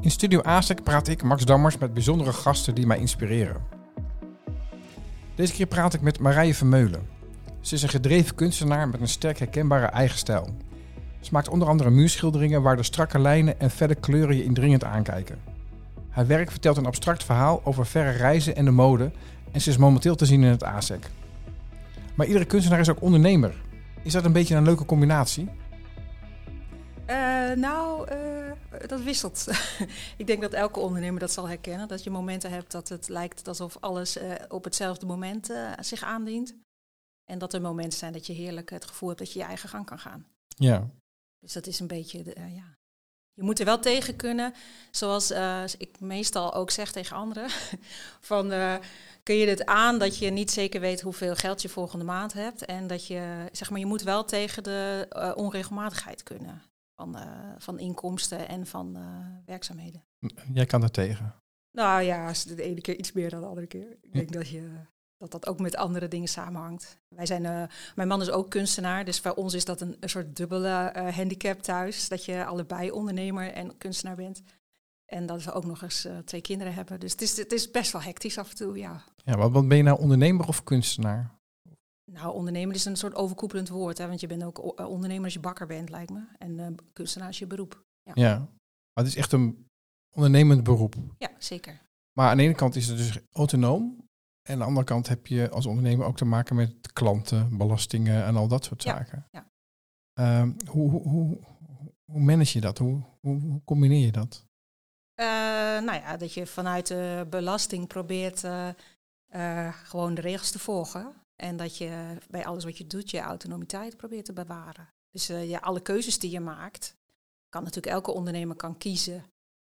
In Studio ASEC praat ik, Max Dammers, met bijzondere gasten die mij inspireren. Deze keer praat ik met Marije Vermeulen. Ze is een gedreven kunstenaar met een sterk herkenbare eigen stijl. Ze maakt onder andere muurschilderingen waar de strakke lijnen en felle kleuren je indringend aankijken. Haar werk vertelt een abstract verhaal over verre reizen en de mode en ze is momenteel te zien in het ASEC. Maar iedere kunstenaar is ook ondernemer. Is dat een beetje een leuke combinatie? Uh, nou, uh, dat wisselt. ik denk dat elke ondernemer dat zal herkennen. Dat je momenten hebt dat het lijkt alsof alles uh, op hetzelfde moment zich aandient. En dat er momenten zijn dat je heerlijk het gevoel hebt dat je je eigen gang kan gaan. Ja. Dus dat is een beetje, de, ja. Je moet er wel tegen kunnen, zoals ik meestal ook zeg tegen anderen. van, kun je het aan dat je niet zeker weet hoeveel geld je volgende maand hebt. En dat je, zeg maar, je moet wel tegen de onregelmatigheid kunnen van, uh, van inkomsten en van uh, werkzaamheden. Jij kan er tegen? Nou ja, de ene keer iets meer dan de andere keer. Ik denk dat, je, dat dat ook met andere dingen samenhangt. Wij zijn, uh, mijn man is ook kunstenaar, dus voor ons is dat een, een soort dubbele handicap thuis. Dat je allebei ondernemer en kunstenaar bent. En dat we ook nog eens twee kinderen hebben. Dus het is, het is best wel hectisch af en toe, ja. Ja, wat, wat ben je nou ondernemer of kunstenaar? Nou, ondernemer is een soort overkoepelend woord. Hè? Want je bent ook eh, ondernemer als je bakker bent, lijkt me. En uh, kunstenaar is je beroep. Ja. ja, maar het is echt een ondernemend beroep. Ja, zeker. Maar aan de ene kant is het dus autonoom. En aan de andere kant heb je als ondernemer ook te maken met klanten, belastingen en al dat soort zaken. Ja. Uh, hoe, hoe, hoe, hoe manage je dat? Hoe, hoe, combineer je dat? Uh, nou ja, dat je vanuit de belasting probeert gewoon de regels te volgen. En dat je bij alles wat je doet je autonomiteit probeert te bewaren. Dus uh, ja, alle keuzes die je maakt, kan natuurlijk elke ondernemer kan kiezen.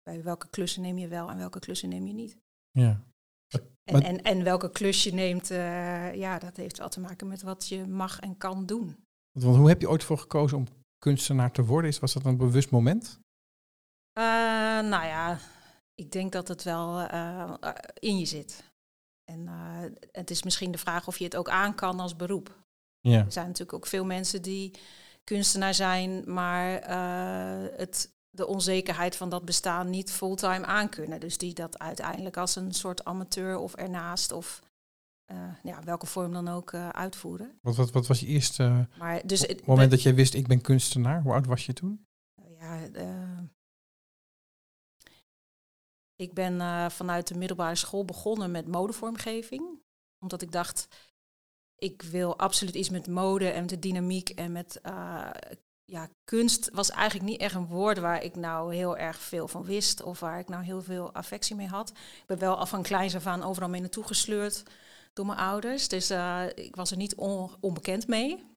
Bij welke klussen neem je wel en welke klussen neem je niet. Ja. En, en, en, welke klus je neemt, uh, ja, dat heeft wel te maken met wat je mag en kan doen. Want hoe heb je ooit voor gekozen om kunstenaar te worden? Was dat een bewust moment? Uh, nou ja, ik denk dat het wel in je zit. En uh, het is misschien de vraag of je het ook aan kan als beroep. Ja. Er zijn natuurlijk ook veel mensen die kunstenaar zijn, maar uh, het, de onzekerheid van dat bestaan niet fulltime aankunnen. Dus die dat uiteindelijk als een soort amateur of ernaast of uh, ja, welke vorm dan ook uitvoeren. Wat, wat, wat was je eerste maar, dus, het moment dat jij wist ik ben kunstenaar? Hoe oud was je toen? Ja, ik ben uh, vanuit de middelbare school begonnen met modevormgeving. Omdat ik dacht, ik wil absoluut iets met mode en met de dynamiek en met uh, ja, kunst was eigenlijk niet echt een woord waar ik nou heel erg veel van wist of waar ik nou heel veel affectie mee had. Ik ben wel al van kleins af aan overal mee naartoe gesleurd door mijn ouders. Dus uh, ik was er niet on onbekend mee.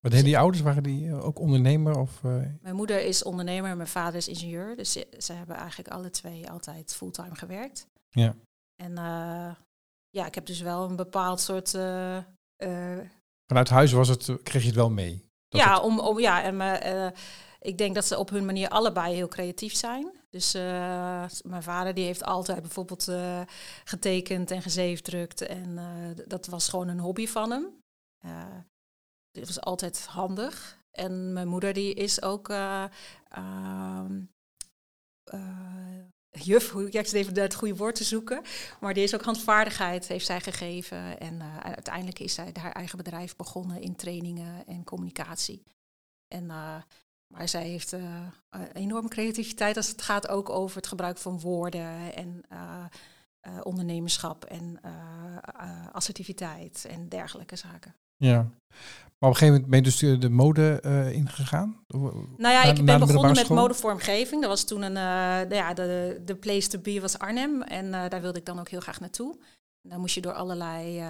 Wat deden die ouders? Waren die eh, ook ondernemer? Of, uh... Mijn moeder is ondernemer en mijn vader is ingenieur. Dus ze, ze hebben eigenlijk alle twee altijd fulltime gewerkt. Ja. En uh, ja, ik heb dus wel een bepaald soort... Vanuit huis was het, kreeg je het wel mee? Ja, het... om, om, ja, en ik denk dat ze op hun manier allebei heel creatief zijn. Dus mijn vader die heeft altijd bijvoorbeeld getekend en gezeefdrukt. En dat was gewoon een hobby van hem dit was altijd handig. En mijn moeder die is ook uh, uh, uh, juf, hoe ik even het goede woord te zoeken. Maar die is ook handvaardigheid, heeft zij gegeven. En uh, uiteindelijk is zij haar eigen bedrijf begonnen in trainingen en communicatie. En, maar zij heeft enorme creativiteit als het gaat ook over het gebruik van woorden en ondernemerschap en assertiviteit en dergelijke zaken. Ja, maar op een gegeven moment ben je dus de mode uh, ingegaan? Nou ja, ik ben begonnen met modevormgeving. Dat was toen een, uh, ja, de, de place to be was Arnhem. En uh, daar wilde ik dan ook heel graag naartoe. En dan moest je door allerlei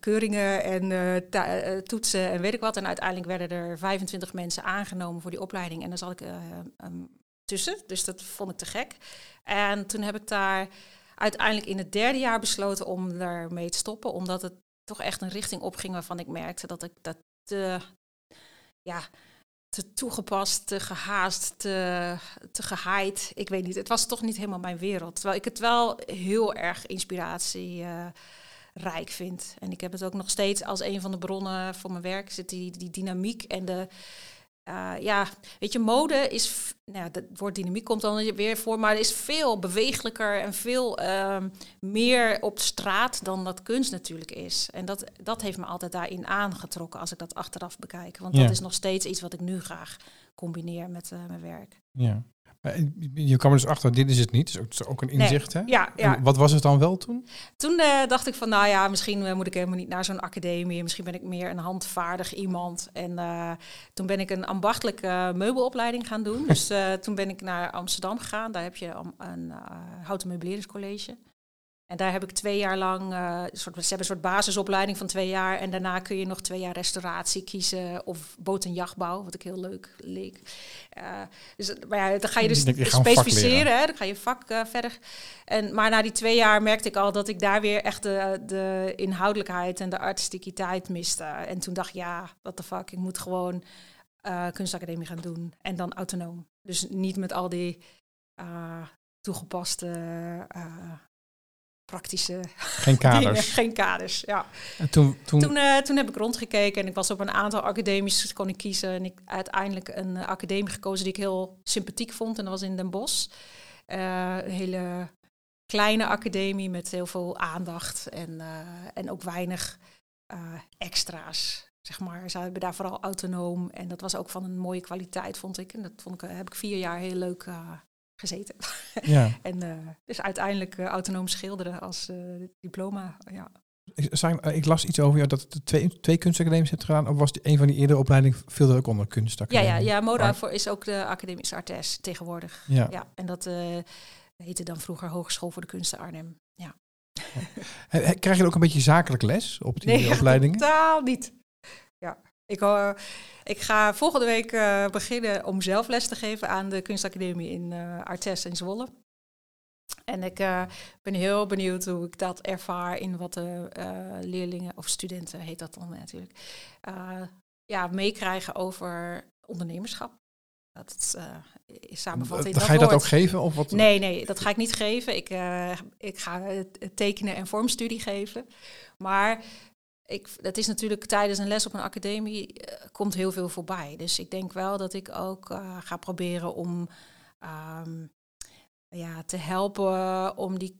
keuringen en toetsen en weet ik wat. En uiteindelijk werden er 25 mensen aangenomen voor die opleiding. En daar zat ik um, tussen. Dus dat vond ik te gek. En toen heb ik daar uiteindelijk in het derde jaar besloten om daarmee te stoppen. Omdat het toch echt een richting opging waarvan ik merkte dat ik dat te, ja, te toegepast, te gehaast, te, te gehaaid. Ik weet niet, het was toch niet helemaal mijn wereld. Terwijl ik het wel heel erg inspiratierijk uh, vind. En ik heb het ook nog steeds als een van de bronnen voor mijn werk. Zit die, die dynamiek en de, uh, ja, weet je, mode is, nou het woord dynamiek komt dan weer voor, maar is veel bewegelijker en veel uh, meer op straat dan dat kunst natuurlijk is. En dat, dat heeft me altijd daarin aangetrokken als ik dat achteraf bekijk. Want dat is nog steeds iets wat ik nu graag combineer met uh, mijn werk. Ja. Je kwam dus achter, dit is het niet. Dat is ook een inzicht, hè? Ja, ja. wat was het dan wel toen? Toen uh, dacht ik van, nou ja, misschien uh, moet ik helemaal niet naar zo'n academie. Misschien ben ik meer een handvaardig iemand. En uh, toen ben ik een ambachtelijke meubelopleiding gaan doen. dus toen ben ik naar Amsterdam gegaan. Daar heb je een, houten meubeleringscollege. En daar heb ik twee jaar lang, uh, soort, ze hebben een soort basisopleiding van twee jaar. En daarna kun je nog twee jaar restauratie kiezen of boot- en jachtbouw, wat ik heel leuk leek. Uh, dus maar ja, dan ga je dus specificeren, hè, dan ga je vak uh, verder. En, maar na die twee jaar merkte ik al dat ik daar weer echt de, de inhoudelijkheid en de artistiekiteit miste. En toen dacht ik, ja, what the fuck, ik moet gewoon kunstacademie gaan doen. En dan autonoom. Dus niet met al die toegepaste praktische geen kaders. geen kaders, ja. En toen, toen... Toen, uh, toen heb ik rondgekeken en ik was op een aantal academies kon ik kiezen. En ik uiteindelijk een uh, academie gekozen die ik heel sympathiek vond. En dat was in Den Bosch. Uh, een hele kleine academie met heel veel aandacht en, en ook weinig extra's. Zeg maar. Ze hebben daar vooral autonoom en dat was ook van een mooie kwaliteit, vond ik. En dat vond ik, heb ik vier jaar heel leuk gezeten. Ja. en uh, dus uiteindelijk uh, autonoom schilderen als uh, diploma. Ja. Ik, ik, las iets over jou dat je twee, twee kunstacademies hebt gedaan. Of was die, een van die eerdere opleidingen viel er ook onder kunstacademie? Ja, ja, ja Moda voor is ook de academische artes tegenwoordig. Ja. ja en dat heette dan vroeger Hogeschool voor de Kunsten Arnhem. Ja. Krijg je ook een beetje zakelijk les op die nee, opleidingen? totaal niet. Ik, uh, ik ga volgende week uh, beginnen om zelf les te geven aan de kunstacademie in uh, Artes in Zwolle. En ik ben heel benieuwd hoe ik dat ervaar in wat de leerlingen, of studenten heet dat dan natuurlijk, ja, meekrijgen over ondernemerschap. Dat is samenvatting. Ga je dat ook geven? Of wat? Nee, nee, dat ga ik niet geven. Ik, ik ga het tekenen en vormstudie geven. Maar ik, dat is natuurlijk tijdens een les op een academie uh, komt heel veel voorbij. Dus ik denk wel dat ik ook uh, ga proberen om um, ja, te helpen om die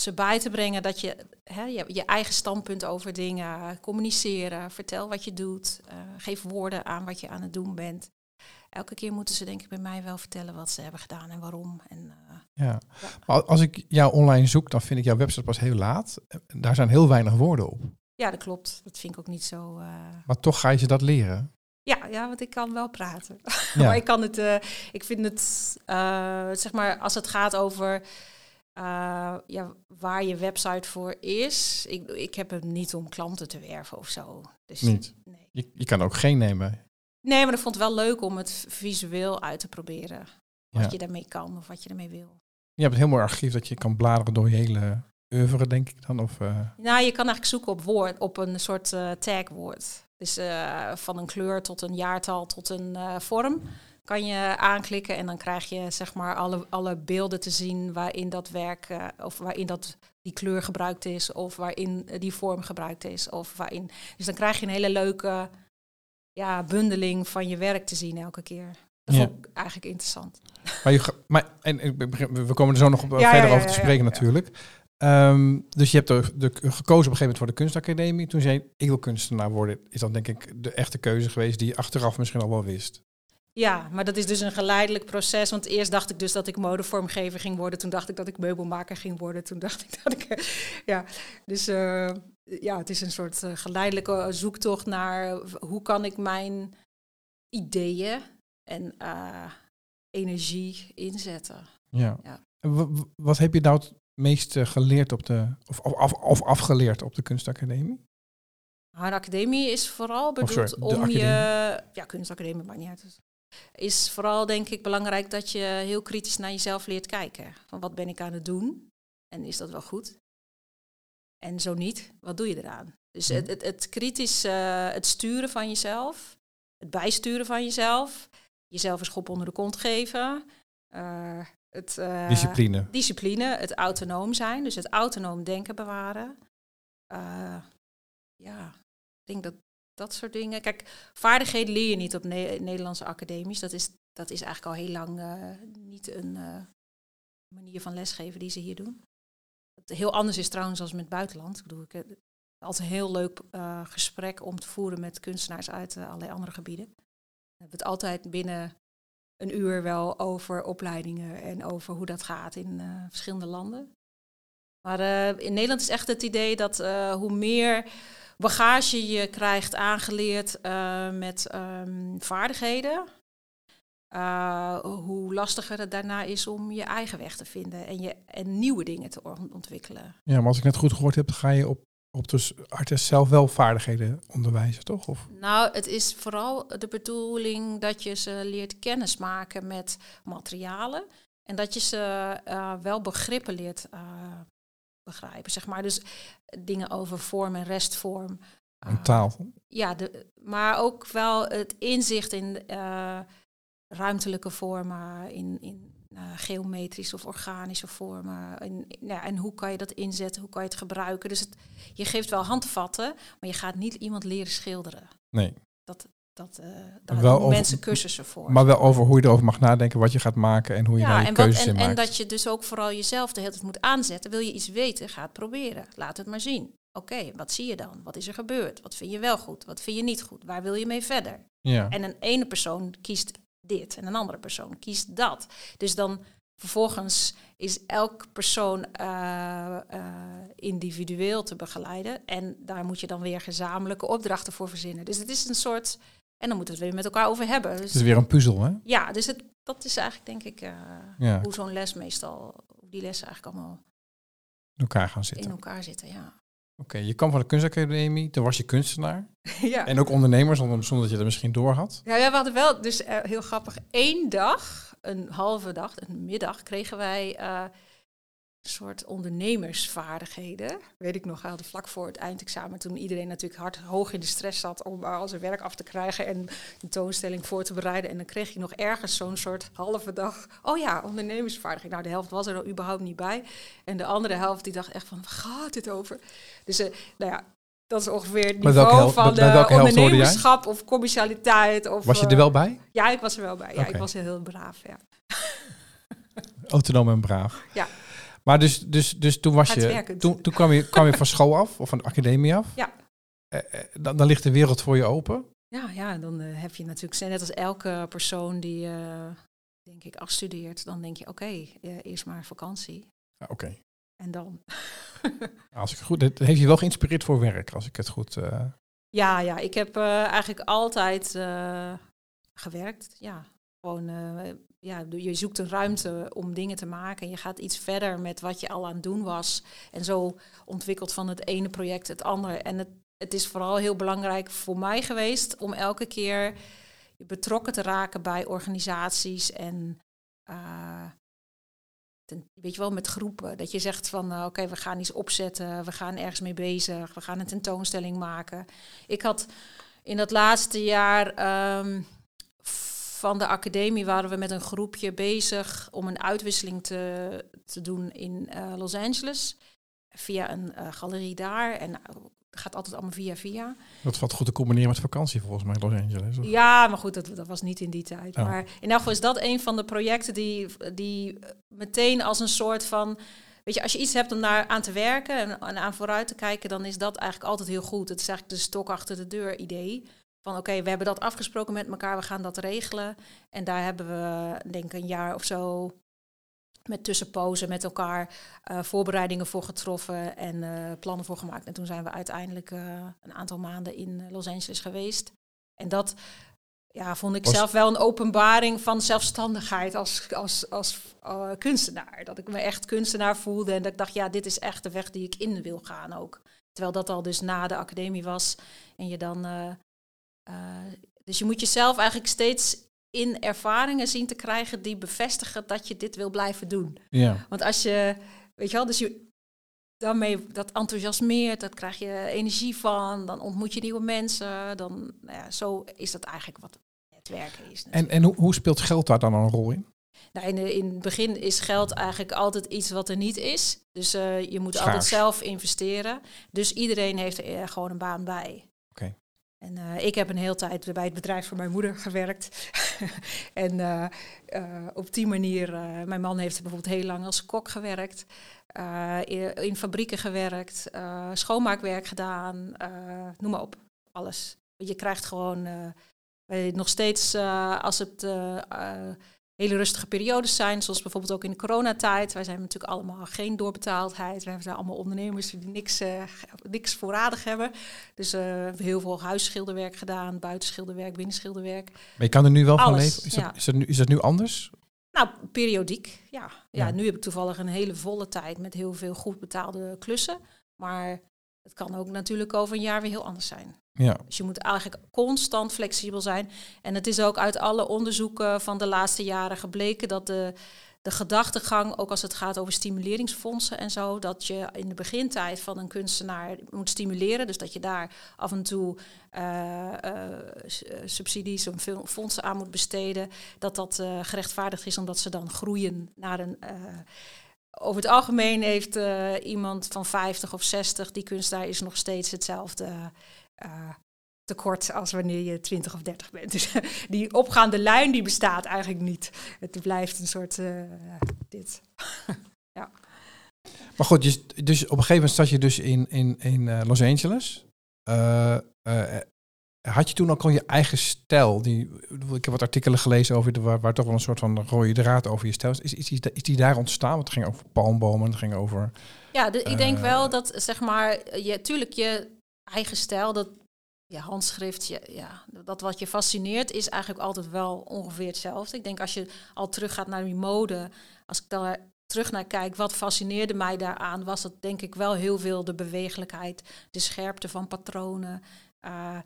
ze bij te brengen dat je, hè, je je eigen standpunt over dingen communiceren, vertel wat je doet, uh, geef woorden aan wat je aan het doen bent. Elke keer moeten ze denk ik bij mij wel vertellen wat ze hebben gedaan en waarom. En, ja. ja. Maar als ik jou online zoek, dan vind ik jouw website pas heel laat. Daar zijn heel weinig woorden op. Ja, dat klopt. Dat vind ik ook niet zo. Uh... Maar toch ga je ze dat leren? Ja, ja, want ik kan wel praten. Ja. maar ik kan het. Uh, ik vind het. Uh, zeg maar, als het gaat over. ja, waar je website voor is. Ik, ik heb hem niet om klanten te werven of zo. Dus, niet. Nee. Je, je kan ook geen nemen. Nee, maar ik vond het wel leuk om het visueel uit te proberen. Wat je daarmee kan of wat je ermee wil. Je hebt een heel mooi archief dat je kan bladeren door je hele oeuvre, denk ik dan? Of, uh... Nou, je kan eigenlijk zoeken op woord, op een soort uh, tagwoord. Dus uh, van een kleur tot een jaartal tot een vorm kan je aanklikken en dan krijg je zeg maar alle, alle beelden te zien waarin dat werk of waarin dat die kleur gebruikt is of waarin die vorm gebruikt is of waarin. Dus dan krijg je een hele leuke ja, bundeling van je werk te zien elke keer. Dat ja. vond ik eigenlijk interessant. Maar, je, maar en, we komen er zo nog op, ja, verder ja, over te spreken natuurlijk. Um, dus je hebt er de, gekozen op een gegeven moment voor de kunstacademie. Toen zei je, ik wil kunstenaar worden. Is dat denk ik de echte keuze geweest die je achteraf misschien al wel wist? Ja, maar dat is dus een geleidelijk proces. Want eerst dacht ik dus dat ik modevormgever ging worden. Toen dacht ik dat ik meubelmaker ging worden. Toen dacht ik dat ik... ja, dus uh, ja, het is een soort uh, geleidelijke zoektocht naar... hoe kan ik mijn ideeën en uh, energie inzetten. Ja. ja. wat heb je nou meest eh, geleerd op de, of, of, of afgeleerd op de kunstacademie? Haar academie is vooral bedoeld om je. Ja, kunstacademie maakt niet uit. Is vooral denk ik belangrijk dat je heel kritisch naar jezelf leert kijken. Van wat ben ik aan het doen? En is dat wel goed? En zo niet, wat doe je eraan? Dus het, het, het kritisch, uh, het sturen van jezelf, het bijsturen van jezelf, jezelf een schop onder de kont geven, uh, het, uh, discipline. Discipline, het autonoom zijn, dus het autonoom denken bewaren. Uh, ja, ik denk dat dat soort dingen. Kijk, vaardigheden leer je niet op Nederlandse academies. Dat is, dat is eigenlijk al heel lang niet een manier van lesgeven die ze hier doen. Het heel anders is trouwens als met het buitenland. Ik bedoel, ik heb altijd een heel leuk gesprek om te voeren met kunstenaars uit allerlei andere gebieden. We hebben het altijd binnen een uur wel over opleidingen en over hoe dat gaat in verschillende landen. Maar uh, in Nederland is echt het idee dat uh, hoe meer bagage je krijgt aangeleerd met um, vaardigheden, hoe lastiger het daarna is om je eigen weg te vinden en, je, en nieuwe dingen te ontwikkelen. Ja, maar als ik net goed gehoord heb, ga je op, op dus artist zelf wel vaardigheden onderwijzen, toch? Of? Nou, het is vooral de bedoeling dat je ze leert kennismaken met materialen. En dat je ze wel begrippen leert begrijpen, zeg maar. Dus dingen over vorm en restvorm. En taal. Uh, ja, de, maar ook wel het inzicht in ruimtelijke vormen, in, in geometrische of organische vormen. In, ja, en hoe kan je dat inzetten, hoe kan je het gebruiken. Dus het, je geeft wel handvatten, maar je gaat niet iemand leren schilderen. Nee. Dat, dat, uh, daar wel over, mensen cursussen voor. Maar wel over hoe je erover mag nadenken, wat je gaat maken en hoe je ja, daar je en keuzes wat, en, in maakt. En dat je dus ook vooral jezelf de hele tijd moet aanzetten. Wil je iets weten, ga het proberen. Laat het maar zien. Oké, wat zie je dan? Wat is er gebeurd? Wat vind je wel goed? Wat vind je niet goed? Waar wil je mee verder? Ja. En een ene persoon kiest dit en een andere persoon kiest dat. Dus dan vervolgens is elk persoon uh, uh, individueel te begeleiden. En daar moet je dan weer gezamenlijke opdrachten voor verzinnen. Dus het is een soort en dan moeten we het weer met elkaar over hebben. Dus het is weer een puzzel, hè? Ja, dus het, dat is eigenlijk denk ik uh, hoe zo'n les meestal, hoe die lessen eigenlijk allemaal in elkaar gaan zitten. In elkaar zitten, ja. Oké, je kwam van de kunstacademie, toen was je kunstenaar. ja. En ook ondernemer, zonder, zonder dat je er misschien door had. Ja, ja we hadden wel, dus uh, heel grappig, één dag, een halve dag, een middag, kregen wij uh, soort ondernemersvaardigheden. Weet ik nog, hadden vlak voor het eindexamen, toen iedereen natuurlijk hard hoog in de stress zat om al zijn werk af te krijgen en een toonstelling voor te bereiden. En dan kreeg je nog ergens zo'n soort halve dag, oh ja, ondernemersvaardigheid. Nou, de helft was er überhaupt niet bij. En de andere helft die dacht echt van, waar gaat dit over? Dus uh, nou ja, dat is ongeveer het niveau van de ondernemerschap of commercialiteit. Of, was je er wel bij? Ja, ik was er wel bij. Ja, ik was heel braaf, ja. Autonoom en braaf. Ja. Maar dus, dus, dus toen was je, toen, toen kwam je, kwam je van school af of van de academie af. Ja. Eh, eh, dan, dan ligt de wereld voor je open. Ja, ja dan uh, heb je natuurlijk, net als elke persoon die, uh, denk ik, afstudeert, dan denk je, oké, okay, eerst maar vakantie. Ja, oké. En dan. als ik goed, het heeft je wel geïnspireerd voor werk, als ik het goed. Ja, ja, ik heb eigenlijk altijd gewerkt. Ja, gewoon ja, je zoekt een ruimte om dingen te maken. En je gaat iets verder met wat je al aan het doen was. En zo ontwikkelt van het ene project het andere. En het, het is vooral heel belangrijk voor mij geweest om elke keer betrokken te raken bij organisaties en ten, weet je wel, met groepen. Dat je zegt van uh, oké, we gaan iets opzetten, we gaan ergens mee bezig, we gaan een tentoonstelling maken. Ik had in dat laatste jaar um, van de academie waren we met een groepje bezig om een uitwisseling te, te doen in uh, Los Angeles. Via een uh, galerie daar. En uh, gaat altijd allemaal via via. Dat valt goed te combineren met vakantie volgens mij, Los Angeles. Of? Ja, maar goed, dat, dat was niet in die tijd. Oh. Maar in elk geval is dat een van de projecten die, die meteen als een soort van... Weet je, als je iets hebt om daar aan te werken en, en aan vooruit te kijken, dan is dat eigenlijk altijd heel goed. Het is eigenlijk de stok achter de deur idee. Van oké, we hebben dat afgesproken met elkaar, we gaan dat regelen. En daar hebben we denk ik een jaar of zo met tussenpozen met elkaar uh, voorbereidingen voor getroffen en uh, plannen voor gemaakt. En toen zijn we uiteindelijk uh, een aantal maanden in Los Angeles geweest. En dat ja, vond ik Was... zelf wel een openbaring van zelfstandigheid als, als, als kunstenaar. Dat ik me echt kunstenaar voelde en dat ik dacht, ja, dit is echt de weg die ik in wil gaan ook. Terwijl dat al dus na de academie was en je dan uh, dus je moet jezelf eigenlijk steeds in ervaringen zien te krijgen die bevestigen dat je dit wil blijven doen. Ja. Want als je, weet je wel, dus je daarmee dat enthousiasmeert, dat krijg je energie van, dan ontmoet je nieuwe mensen, dan nou ja, zo is dat eigenlijk wat het werken is. En, en hoe, hoe speelt geld daar dan een rol in? Nou, in, in het begin is geld eigenlijk altijd iets wat er niet is. Dus uh, je moet Schaars. altijd zelf investeren. Dus iedereen heeft er gewoon een baan bij. En uh, ik heb een hele tijd bij het bedrijf van mijn moeder gewerkt. en uh, uh, op die manier, mijn man heeft bijvoorbeeld heel lang als kok gewerkt. In, in, fabrieken gewerkt, schoonmaakwerk gedaan, noem maar op, alles. Je krijgt gewoon nog steeds, als het hele rustige periodes zijn, zoals bijvoorbeeld ook in de coronatijd. Wij zijn natuurlijk allemaal geen doorbetaaldheid. We zijn allemaal ondernemers die niks, uh, niks voorradig hebben. Dus uh, we hebben heel veel huisschilderwerk gedaan, buitenschilderwerk, binnenschilderwerk. Maar je kan er nu wel van leven? Is, dat, is, dat nu, is dat nu anders? Nou, periodiek, ja. ja. nu heb ik toevallig een hele volle tijd met heel veel goed betaalde klussen. Maar het kan ook natuurlijk over een jaar weer heel anders zijn. Ja. Dus je moet eigenlijk constant flexibel zijn. En het is ook uit alle onderzoeken van de laatste jaren gebleken dat de, de gedachtegang, ook als het gaat over stimuleringsfondsen en zo, dat je in de begintijd van een kunstenaar moet stimuleren. Dus dat je daar af en toe uh, uh, subsidies of fondsen aan moet besteden. Dat dat gerechtvaardigd is omdat ze dan groeien naar een over het algemeen heeft iemand van 50 of 60, die kunstenaar is nog steeds hetzelfde uh, tekort als wanneer je 20 of 30 bent. Dus die opgaande lijn die bestaat eigenlijk niet. Het blijft een soort uh, dit. ja. Maar goed, dus, dus op een gegeven moment zat je dus in, in, in Los Angeles. Had je toen ook al je eigen stijl? Die, ik heb wat artikelen gelezen over de, waar, waar toch wel een soort van rode draad over je stijl is. Is, is, die, is die daar ontstaan? Want het ging over palmbomen, het ging over... Ja, de, ik denk wel dat, zeg maar, je, tuurlijk je eigen stijl, dat je handschrift, je, ja, dat wat je fascineert, is eigenlijk altijd wel ongeveer hetzelfde. Ik denk als je al teruggaat naar die mode, als ik daar terug naar kijk, wat fascineerde mij daaraan, was dat denk ik wel heel veel de bewegelijkheid, de scherpte van patronen. Uh,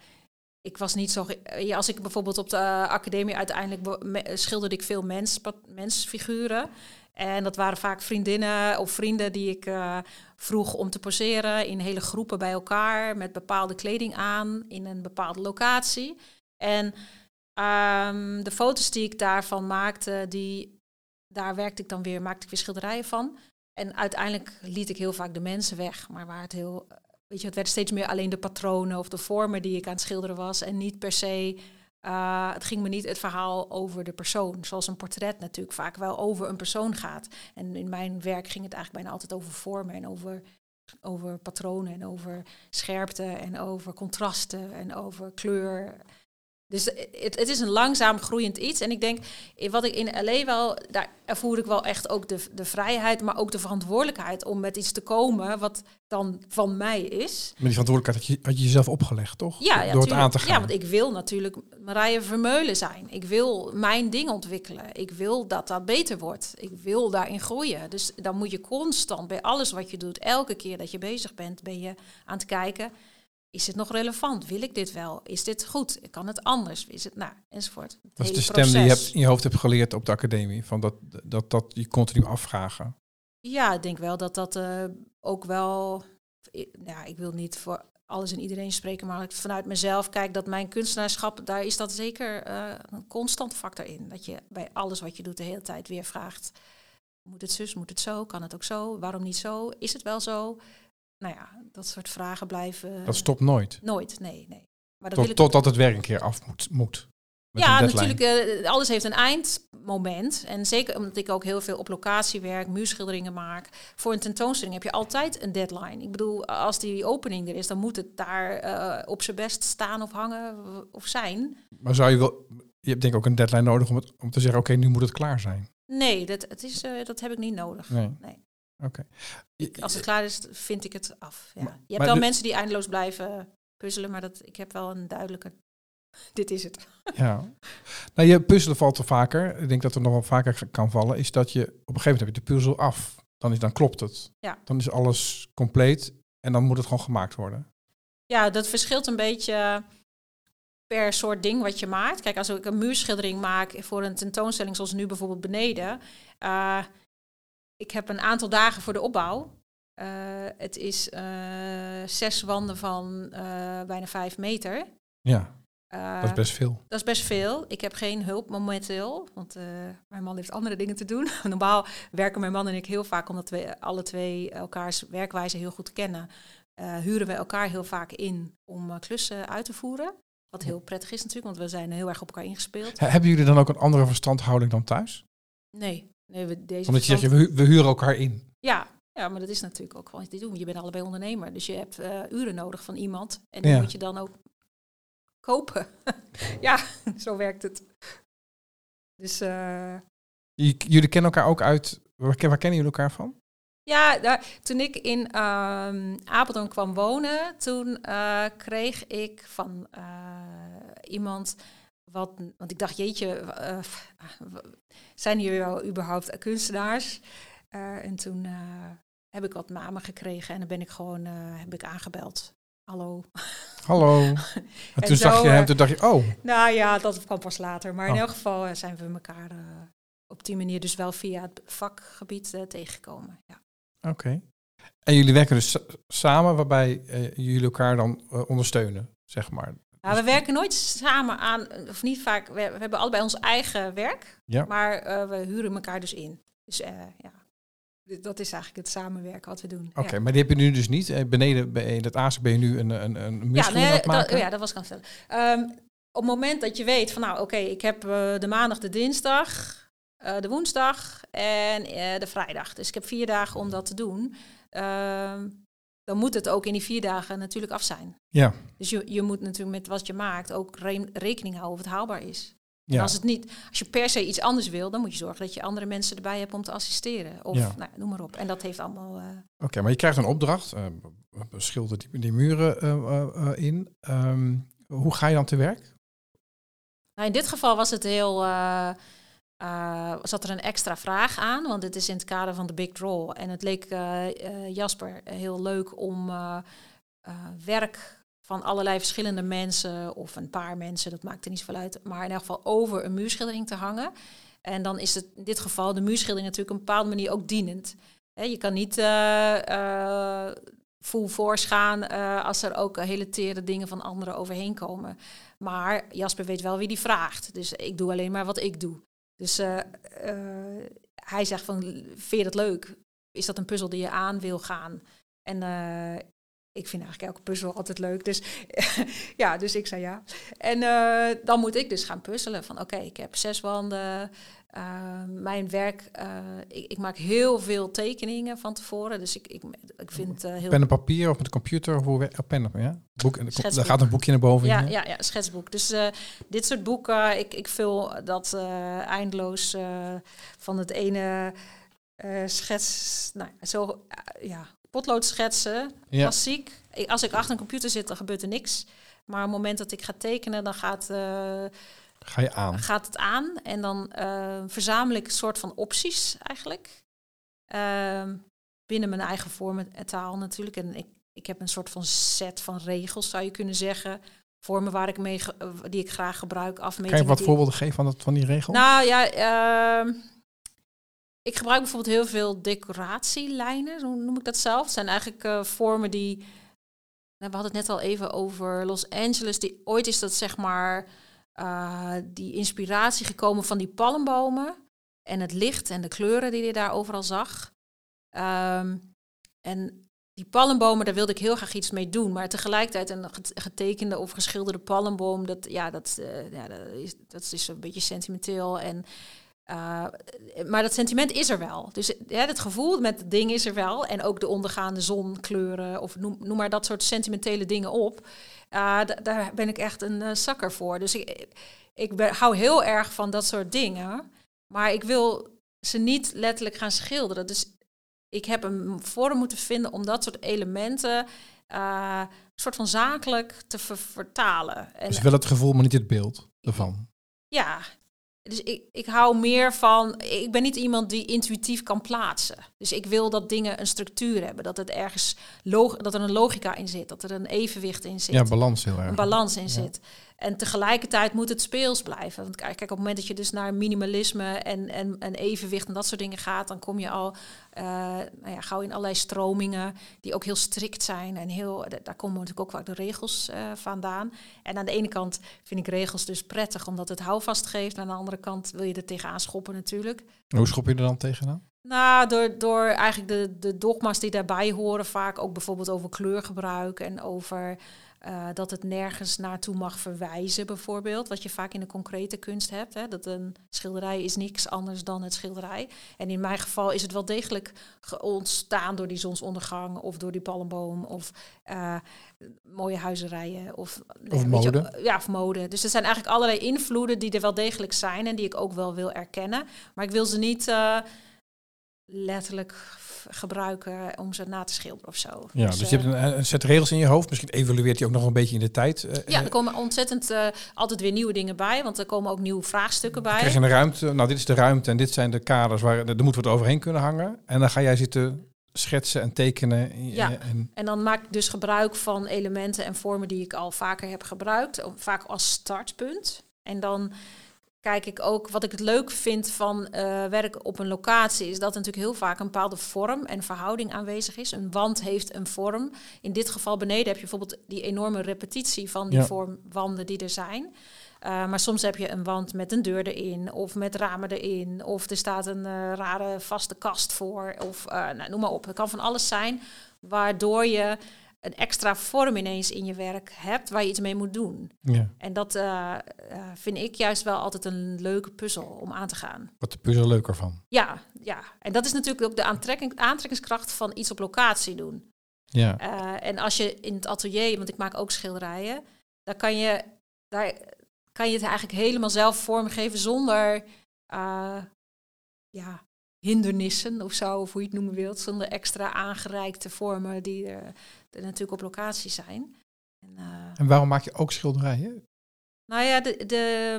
ik was niet zo. Ja, als ik bijvoorbeeld op de uh, academie uiteindelijk schilderde ik veel mens, mensfiguren. En dat waren vaak vriendinnen of vrienden die ik uh, vroeg om te poseren in hele groepen bij elkaar met bepaalde kleding aan in een bepaalde locatie. En um, de foto's die ik daarvan maakte, die, daar werkte ik dan weer, maakte ik weer schilderijen van. En uiteindelijk liet ik heel vaak de mensen weg, maar waar het heel weet je, het werd steeds meer alleen de patronen of de vormen die ik aan het schilderen was. En niet per se, uh, het ging me niet het verhaal over de persoon. Zoals een portret natuurlijk vaak wel over een persoon gaat. En in mijn werk ging het eigenlijk bijna altijd over vormen en over, over patronen en over scherpte en over contrasten en over kleur. Dus het, het, is een langzaam groeiend iets. En ik denk, wat ik in LA wel, daar ervoer ik wel echt ook de, de vrijheid, maar ook de verantwoordelijkheid om met iets te komen wat dan van mij is. Maar die verantwoordelijkheid had je, had je jezelf opgelegd, toch? Ja, ja Door het aan te gaan. Ja, want ik wil natuurlijk Marije Vermeulen zijn. Ik wil mijn ding ontwikkelen. Ik wil dat dat beter wordt. Ik wil daarin groeien. Dus dan moet je constant bij alles wat je doet, elke keer dat je bezig bent, ben je aan het kijken is het nog relevant? Wil ik dit wel? Is dit goed? Kan het anders? Is het, nou, enzovoort. dat is de stem die je hebt, in je hoofd hebt geleerd op de academie. Van dat, dat, dat je continu afvragen. Ja, ik denk wel dat dat uh, ook wel... Ja, ik wil niet voor alles en iedereen spreken, maar ik vanuit mezelf kijk dat mijn kunstenaarschap, daar is dat zeker uh, een constant factor in. Dat je bij alles wat je doet de hele tijd weer vraagt, moet het zus, moet het zo, kan het ook zo, waarom niet zo, is het wel zo? Nou ja, dat soort vragen blijven. Dat stopt nooit. Nooit, nee, nee. Maar dat Tot, Totdat het werk een keer af moet. moet ja, natuurlijk. Uh, alles heeft een eindmoment. En zeker omdat ik ook heel veel op locatie werk, muurschilderingen maak. Voor een tentoonstelling heb je altijd een deadline. Ik bedoel, als die opening er is, dan moet het daar uh, op zijn best staan of hangen of zijn. Maar zou je wel. Je hebt denk ik ook een deadline nodig om, het, om te zeggen: oké, nu moet het klaar zijn. Nee, dat, het is, uh, dat heb ik niet nodig. Nee. nee. Oké. Als het klaar is, vind ik het af. Ja. je hebt wel mensen die eindeloos blijven puzzelen, maar dat, ik heb wel een duidelijke. Dit is het. Ja. Nou, je puzzelen valt er vaker. Ik denk dat er nog wel vaker kan vallen. Is dat je op een gegeven moment heb je de puzzel af. Dan, is, dan klopt het. Ja. Dan is alles compleet en dan moet het gewoon gemaakt worden. Ja, dat verschilt een beetje per soort ding wat je maakt. Kijk, als ik een muurschildering maak voor een tentoonstelling zoals nu bijvoorbeeld beneden, uh, ik heb een aantal dagen voor de opbouw. Uh, het is uh, zes wanden van uh, bijna vijf meter. Ja, dat is best veel. Dat is best veel. Ik heb geen hulp momenteel, want mijn man heeft andere dingen te doen. Normaal werken mijn man en ik heel vaak, omdat we alle twee elkaars werkwijze heel goed kennen, huren we elkaar heel vaak in om klussen uit te voeren. Wat heel prettig is natuurlijk, want we zijn heel erg op elkaar ingespeeld. He- Hebben jullie dan ook een andere verstandhouding dan thuis? Nee, nee we, deze Omdat je zegt, we, we huren elkaar in. Ja, ja, maar dat is natuurlijk ook gewoon wat je doet. Je bent allebei ondernemer, dus je hebt eh, uren nodig van iemand. En die Ja. moet je dan ook kopen. ja, zo werkt het. Dus eh, Jullie kennen elkaar ook uit... Waar, ken- waar kennen jullie elkaar van? ja, daar, toen ik in ehm Apeldoorn kwam wonen, toen eh, kreeg ik van iemand wat... Want ik dacht, jeetje, eh, w- zijn hier wel überhaupt kunstenaars? Eh, en toen eh, heb ik wat namen gekregen en dan ben ik gewoon heb ik aangebeld. Hallo. Hallo. En En toen zag je hem, toen dacht je, oh, Nou ja, dat kwam pas later. Maar in Oh. elk geval zijn we elkaar op die manier dus wel via het vakgebied tegengekomen. Ja. oké. En jullie werken dus sa- samen, waarbij jullie elkaar dan ondersteunen, zeg maar. Nou, we werken nooit samen aan, of niet vaak, we, we hebben allebei ons eigen werk, Ja. maar eh, we huren elkaar dus in. Dus eh, ja, dat is eigenlijk het samenwerken wat we doen. Oké, ja. maar die heb je nu dus niet. Eh, beneden bij in het ASK ben je nu een, een, een Ja, nee, het maken. dat, ja, dat was ik aan het vertellen. Ehm, op het moment dat je weet van, nou oké, ik heb de maandag, de dinsdag, de woensdag en de vrijdag. Dus ik heb vier dagen om dat te doen. Dan moet het ook in die vier dagen natuurlijk af zijn. Ja, Dus je, je moet natuurlijk met wat je maakt ook re- rekening houden of het haalbaar is. En ja. als, het niet, als je per se iets anders wil, dan moet je zorgen dat je andere mensen erbij hebt om te assisteren. Of Ja. nou, noem maar op. En dat heeft allemaal. eh, Oké, maar je krijgt een opdracht. eh, schilder die, die muren eh, in. Ehm, hoe ga je dan te werk? Nou, in dit geval was het heel. Eh, zat er een extra vraag aan, want het is in het kader van de Big Draw. En het leek eh, eh, Jasper heel leuk om werk van allerlei verschillende mensen, of een paar mensen, dat maakt er niet zoveel uit, maar in elk geval over een muurschildering te hangen. En dan is het in dit geval de muurschildering natuurlijk op een bepaalde manier ook dienend. Je kan niet eh, full force gaan als er ook hele tere dingen van anderen overheen komen. Maar Jasper weet wel wie die vraagt. Dus ik doe alleen maar wat ik doe. Dus eh, eh, hij zegt van, vind je dat leuk? Is dat een puzzel die je aan wil gaan? En eh, ik vind eigenlijk elke puzzel altijd leuk. Dus ja, dus ik zei ja. En eh, dan moet ik dus gaan puzzelen. Van oké, ik heb zes wanden. Uh, mijn werk, uh, ik, ik, maak heel veel tekeningen van tevoren. Dus ik, ik, ik vind uh, heel... Pen en papier of met de computer? Of hoe, wer- pen, ja? Boek, en er daar gaat een boekje naar boven. Ja, ja, ja, schetsboek. Dus dit soort boeken, ik, ik vul dat eindeloos van het ene schets, nou, zo, ja, potlood schetsen, Ja. klassiek. Als ik achter een computer zit, dan gebeurt er niks. Maar op het moment dat ik ga tekenen, dan gaat, uh, Ga je aan. gaat het aan. En dan uh, verzamel ik een soort van opties eigenlijk. Uh, binnen mijn eigen vorm en taal natuurlijk. En ik, ik heb een soort van set van regels, zou je kunnen zeggen. Vormen waar ik mee, eh, die ik graag gebruik, Kan je wat voorbeelden geven van, dat, van die regel? Nou ja, ehm, ik gebruik bijvoorbeeld heel veel decoratielijnen, hoe noem ik dat zelf. Het zijn eigenlijk eh, vormen die. nou, We hadden het net al even over Los Angeles. Die, ooit is dat zeg maar eh, die inspiratie gekomen van die palmbomen. En het licht en de kleuren die je daar overal zag. Ehm, en die palmbomen, daar wilde ik heel graag iets mee doen. Maar tegelijkertijd een get- getekende of geschilderde palmboom, dat, ja, dat, eh, ja, dat, is, dat is een beetje sentimenteel. En, eh, maar dat sentiment is er wel. Dus ja, het gevoel met het ding is er wel. En ook de ondergaande zonkleuren, of noem, noem maar dat soort sentimentele dingen op. Eh, daar ben ik echt een eh, zakker voor. Dus ik, ik ben, hou heel erg van dat soort dingen. Maar ik wil ze niet letterlijk gaan schilderen. Dus ik heb een vorm moeten vinden om dat soort elementen een soort van zakelijk te ver- vertalen. En dus wel het gevoel, maar niet het beeld ervan. ja, dus ik, ik hou meer van. Ik ben niet iemand die intuïtief kan plaatsen. Dus ik wil dat dingen een structuur hebben. Dat, het ergens log, dat er een logica in zit. Dat er een evenwicht in zit. Ja, balans heel erg. een balans in Ja. zit. En tegelijkertijd moet het speels blijven. Want kijk, kijk, op het moment dat je dus naar minimalisme en, en, en evenwicht en dat soort dingen gaat, dan kom je al eh, nou ja, gauw in allerlei stromingen die ook heel strikt zijn. En heel, da- daar komen natuurlijk ook vaak de regels eh, vandaan. En aan de ene kant vind ik regels dus prettig omdat het houvast geeft. En aan de andere kant wil je er tegenaan schoppen natuurlijk. Hoe schop je er dan tegenaan? Nou, door, door eigenlijk de, de dogma's die daarbij horen, vaak ook bijvoorbeeld over kleurgebruik en over uh, dat het nergens naartoe mag verwijzen, bijvoorbeeld. Wat je vaak in de concrete kunst hebt. Hè? Dat een schilderij is niks anders dan het schilderij. En in mijn geval is het wel degelijk ontstaan door die zonsondergang of door die palmboom of uh, mooie huizerijen of, of mode. Je, ja, of mode. Dus er zijn eigenlijk allerlei invloeden die er wel degelijk zijn en die ik ook wel wil erkennen. Maar ik wil ze niet. Uh, letterlijk gebruiken om ze na te schilderen of zo. Ja, dus, dus je hebt een, een, set regels in je hoofd. Misschien evolueert die ook nog een beetje in de tijd. Uh, ja, er komen ontzettend uh, altijd weer nieuwe dingen bij, want er komen ook nieuwe vraagstukken bij. Krijg je een ruimte, nou dit is de ruimte en dit zijn de kaders waar er moet wat overheen kunnen hangen. En dan ga jij zitten schetsen en tekenen. Ja, en, en dan maak ik dus gebruik van elementen en vormen die ik al vaker heb gebruikt, vaak als startpunt. En dan kijk ik ook, wat ik het leuk vind van uh, werk op een locatie, is dat natuurlijk heel vaak een bepaalde vorm en verhouding aanwezig is. Een wand heeft een vorm. In dit geval beneden heb je bijvoorbeeld die enorme repetitie van die vormwanden die er zijn. Uh, maar soms heb je een wand met een deur erin, of met ramen erin, of er staat een uh, rare vaste kast voor, of nou, noem maar op. Het kan van alles zijn, waardoor je een extra vorm ineens in je werk hebt waar je iets mee moet doen. Ja. En dat uh, vind ik juist wel altijd een leuke puzzel om aan te gaan. Wat de puzzel leuker van? Ja, ja. En dat is natuurlijk ook de aantrekking, aantrekkingskracht van iets op locatie doen. Ja. Uh, en als je in het atelier, want ik maak ook schilderijen, dan kan je, daar kan je het eigenlijk helemaal zelf vormgeven zonder ja, hindernissen of zo, of hoe je het noemen wilt, zonder extra aangereikte vormen die er, er natuurlijk op locatie zijn. En, uh, en, waarom maak je ook schilderijen? Nou ja, de, de,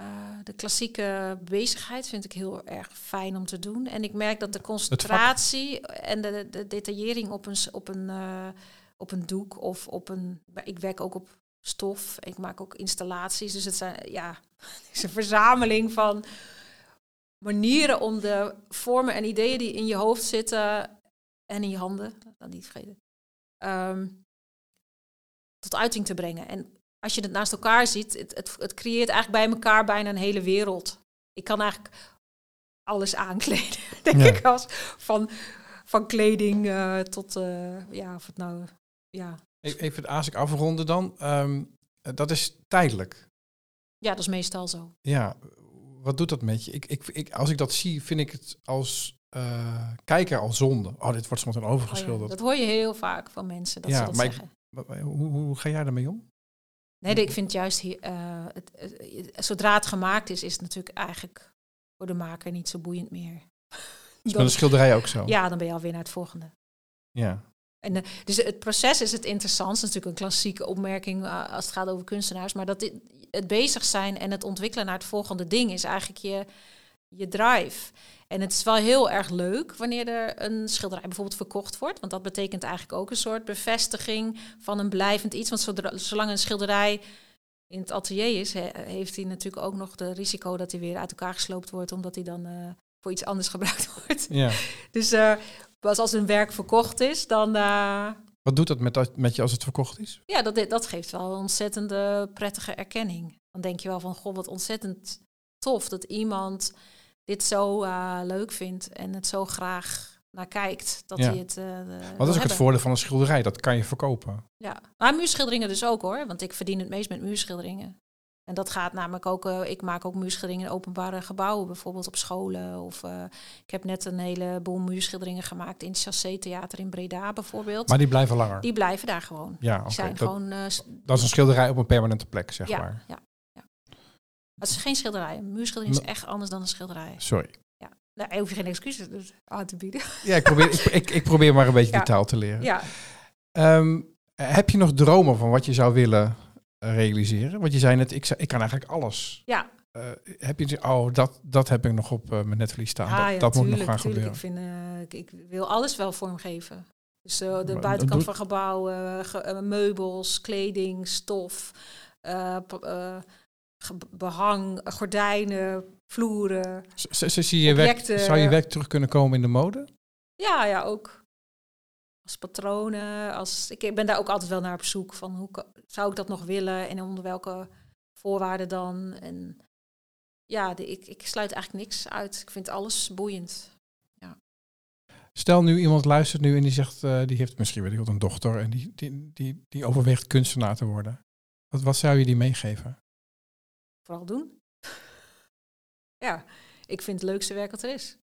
uh, de klassieke bezigheid vind ik heel erg fijn om te doen. En ik merk dat de concentratie en de, de detaillering op een, op, een, uh, op een doek of op een. Ik werk ook op stof. Ik maak ook installaties. Dus het zijn ja, het is een verzameling van manieren om de vormen en ideeën die in je hoofd zitten en in je handen, dat niet vergeten, um, tot uiting te brengen. En als je het naast elkaar ziet, het, het, het, creëert eigenlijk bij elkaar bijna een hele wereld. Ik kan eigenlijk alles aankleden, denk ik, als van, van kleding uh, tot, uh, ja, of het nou, ja. Even als ik afronden dan, um, dat is tijdelijk. Ja, dat is meestal zo. Ja, wat doet dat met je? Ik, ik, ik, als ik dat zie, vind ik het als uh, kijker al zonde. Oh, dit wordt soms een overgeschilderd. Oh dat hoor je heel vaak van mensen, dat ja, ze dat maar zeggen. Ik, hoe, hoe, ga jij daarmee om? Nee, ik vind juist, hier, uh, het, het, zodra het gemaakt is, is het natuurlijk eigenlijk voor de maker niet zo boeiend meer. Is met een schilderij ook zo? Ja, dan ben je alweer naar het volgende. Ja. En uh, dus het proces is het interessant. Dat is natuurlijk een klassieke opmerking als het gaat over kunstenaars. Maar dat het bezig zijn en het ontwikkelen naar het volgende ding is eigenlijk je, je drive. En het is wel heel erg leuk wanneer er een schilderij bijvoorbeeld verkocht wordt. Want dat betekent eigenlijk ook een soort bevestiging van een blijvend iets. Want zodra, zolang een schilderij in het atelier is, heeft hij natuurlijk ook nog de risico dat hij weer uit elkaar gesloopt wordt, omdat hij dan uh, voor iets anders gebruikt wordt. Ja. dus uh, als een werk verkocht is, dan. Uh, Wat doet dat met, met je als het verkocht is? Ja, dat, dat geeft wel een ontzettende prettige erkenning. Dan denk je wel van, goh, wat ontzettend tof dat iemand dit zo uh, leuk vindt en het zo graag naar kijkt. Dat hij het. Uh, Wat is ook het voordeel van een schilderij? Dat kan je verkopen. Ja, maar muurschilderingen dus ook hoor. Want ik verdien het meest met muurschilderingen. En dat gaat namelijk ook, uh, ik maak ook muurschilderingen in openbare gebouwen, bijvoorbeeld op scholen. Of uh, ik heb net een heleboel muurschilderingen gemaakt in het Chassé Theater in Breda bijvoorbeeld. Maar die blijven langer? Die blijven daar gewoon. Ja, okay. zijn dat, gewoon, uh, dat is een schilderij op een permanente plek, zeg ja, maar. Ja, het is geen schilderij. Een muurschildering is echt anders dan een schilderij. Sorry. Ja. Nou, hoef je geen excuses dus aan te bieden. Ja, ik probeer, ik, ik, ik, probeer maar een beetje die taal te leren. Ja. Um, heb je nog dromen van wat je zou willen realiseren? Want je zei net, ik, ik kan eigenlijk alles. Ja. Uh, heb je oh, dat, dat heb ik nog op uh, mijn netvlies staan. Ah, dat, ja, dat tuurlijk, moet nog gaan gebeuren. Ik, vind, ik, ik, wil alles wel vormgeven. Dus de buitenkant van gebouwen, ge meubels, kleding, stof, behang, gordijnen, vloeren. zie je werk, zou je werk terug kunnen komen in de mode? Ja, ja, ook. Als patronen. Als, ik ben daar ook altijd wel naar op zoek van hoe zou ik dat nog willen en onder welke voorwaarden dan. En ja, de, ik, ik sluit eigenlijk niks uit. Ik vind alles boeiend. Stel nu iemand luistert nu en die zegt, eh, die heeft misschien weet ik wat, een dochter en die, die, die, die overweegt kunstenaar te worden. Wat, wat zou je die meegeven? Vooral doen. ja, ik vind het leukste werk wat er is.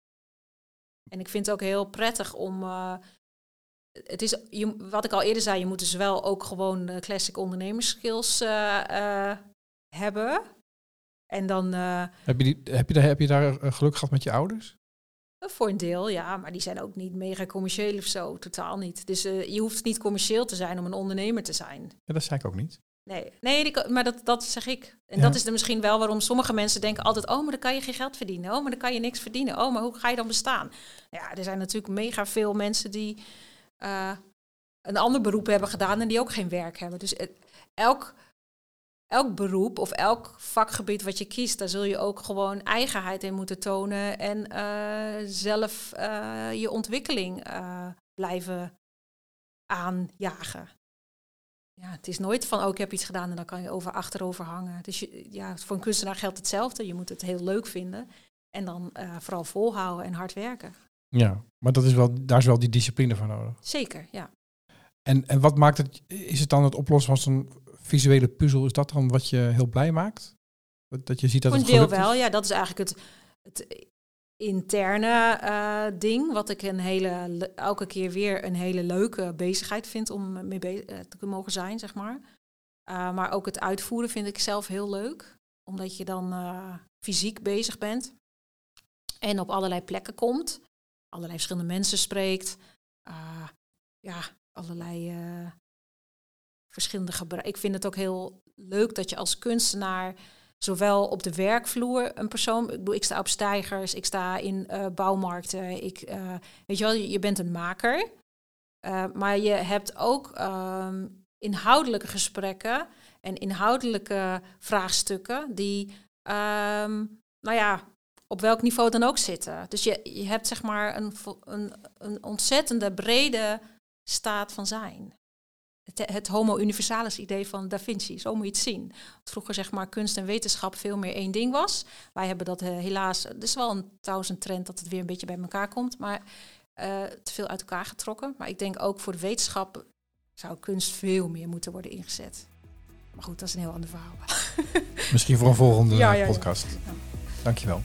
En ik vind het ook heel prettig om. eh, het is, je, wat ik al eerder zei, je moet dus wel ook gewoon eh, classic ondernemerskills eh, eh, hebben. En dan Heb je, die, heb je, daar, heb je daar geluk gehad met je ouders? voor een deel, ja, maar die zijn ook niet mega commercieel of zo, totaal niet. Dus je hoeft niet commercieel te zijn om een ondernemer te zijn. Ja, dat zei ik ook niet. Nee, nee die, maar dat, dat zeg ik. En Ja. dat is er misschien wel waarom sommige mensen denken altijd... oh, maar dan kan je geen geld verdienen. Oh, maar dan kan je niks verdienen. Oh, maar hoe ga je dan bestaan? Ja, er zijn natuurlijk mega veel mensen die eh, een ander beroep hebben gedaan... en die ook geen werk hebben. Dus het- elk, elk beroep of elk vakgebied wat je kiest... daar zul je ook gewoon eigenheid in moeten tonen... en eh, zelf eh, je ontwikkeling eh, blijven aanjagen. Ja, het is nooit van, oh, ik heb iets gedaan en dan kan je over achterover hangen. Dus ja, voor een kunstenaar geldt hetzelfde. Je moet het heel leuk vinden en dan eh, vooral volhouden en hard werken. Ja, maar dat is wel, daar is wel die discipline voor nodig. Zeker, ja. En, en wat maakt het, is het dan het oplossen van zo'n visuele puzzel, is dat dan wat je heel blij maakt? Dat, je ziet dat een het deel wel, is? ja. Dat is eigenlijk het, het interne eh, ding, wat ik een hele, le- elke keer weer een hele leuke bezigheid vind om mee eh, te mogen zijn, zeg maar. Uh, maar ook het uitvoeren vind ik zelf heel leuk, omdat je dan uh, fysiek bezig bent en op allerlei plekken komt, allerlei verschillende mensen spreekt, uh, ja, allerlei uh, verschillende gebruiken. Ik vind het ook heel leuk dat je als kunstenaar zowel op de werkvloer een persoon, ik bedoel, ik sta op stijgers, ik sta in uh, bouwmarkten, ik, uh, weet je wel, je bent een maker, maar je hebt ook um, inhoudelijke gesprekken en inhoudelijke vraagstukken die, um, nou ja, op welk niveau dan ook zitten. Dus je, je hebt zeg maar een, een, een ontzettende brede staat van zijn het, het, homo universalis idee van Da Vinci. Zo moet je het zien. Vroeger zeg maar kunst en wetenschap veel meer één ding was. Wij hebben dat uh, helaas, het is wel een, een trend dat het weer een beetje bij elkaar komt, maar uh, te veel uit elkaar getrokken. Maar ik denk ook voor de wetenschap zou kunst veel meer moeten worden ingezet. Maar goed, dat is een heel ander verhaal. Misschien voor een volgende ja, ja, podcast. Ja. Dankjewel.